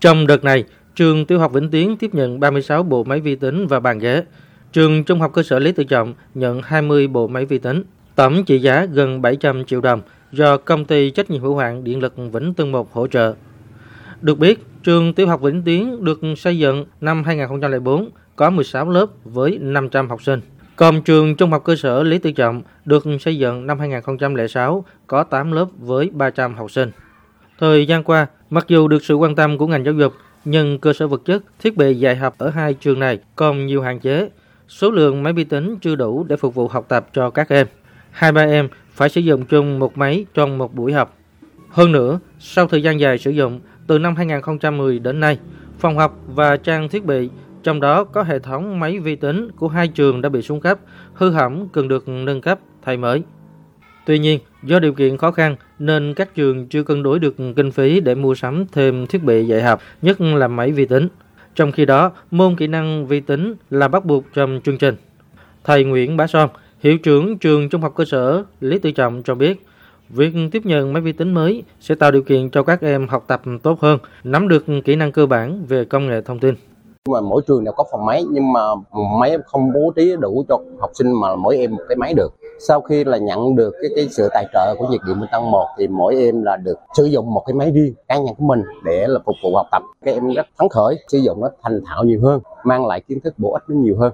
Trong đợt này, trường tiểu học Vĩnh Tiến tiếp nhận 36 bộ máy vi tính và bàn ghế. Trường trung học cơ sở Lý Tự Trọng nhận 20 bộ máy vi tính. Tổng trị giá gần 700 triệu đồng do công ty trách nhiệm hữu hạn điện lực Vĩnh Tân Một hỗ trợ. Được biết, trường tiểu học Vĩnh Tiến được xây dựng năm 2004, có 16 lớp với 500 học sinh. Còn trường trung học cơ sở Lý Tự Trọng được xây dựng năm 2006, có 8 lớp với 300 học sinh. Thời gian qua, mặc dù được sự quan tâm của ngành giáo dục, nhưng cơ sở vật chất, thiết bị dạy học ở hai trường này còn nhiều hạn chế. Số lượng máy vi tính chưa đủ để phục vụ học tập cho các em. Hai ba em phải sử dụng chung một máy trong một buổi học. Hơn nữa, sau thời gian dài sử dụng, từ năm 2010 đến nay, phòng học và trang thiết bị, trong đó có hệ thống máy vi tính của hai trường đã bị xuống cấp, hư hỏng cần được nâng cấp, thay mới. Tuy nhiên, do điều kiện khó khăn nên các trường chưa cân đối được kinh phí để mua sắm thêm thiết bị dạy học, nhất là máy vi tính. Trong khi đó, môn kỹ năng vi tính là bắt buộc trong chương trình. Thầy Nguyễn Bá Son, hiệu trưởng trường trung học cơ sở Lý Tự Trọng cho biết, việc tiếp nhận máy vi tính mới sẽ tạo điều kiện cho các em học tập tốt hơn, nắm được kỹ năng cơ bản về công nghệ thông tin mà mỗi trường đều có phòng máy nhưng mà máy không bố trí đủ cho học sinh mà mỗi em một cái máy được sau khi là nhận được cái, cái sự tài trợ của nhiệt điện Minh Tân một thì mỗi em là được sử dụng một cái máy riêng cá nhân của mình để là phục vụ học tập. Các em rất phấn khởi sử dụng nó thành thạo nhiều hơn mang lại kiến thức bổ ích nó nhiều hơn.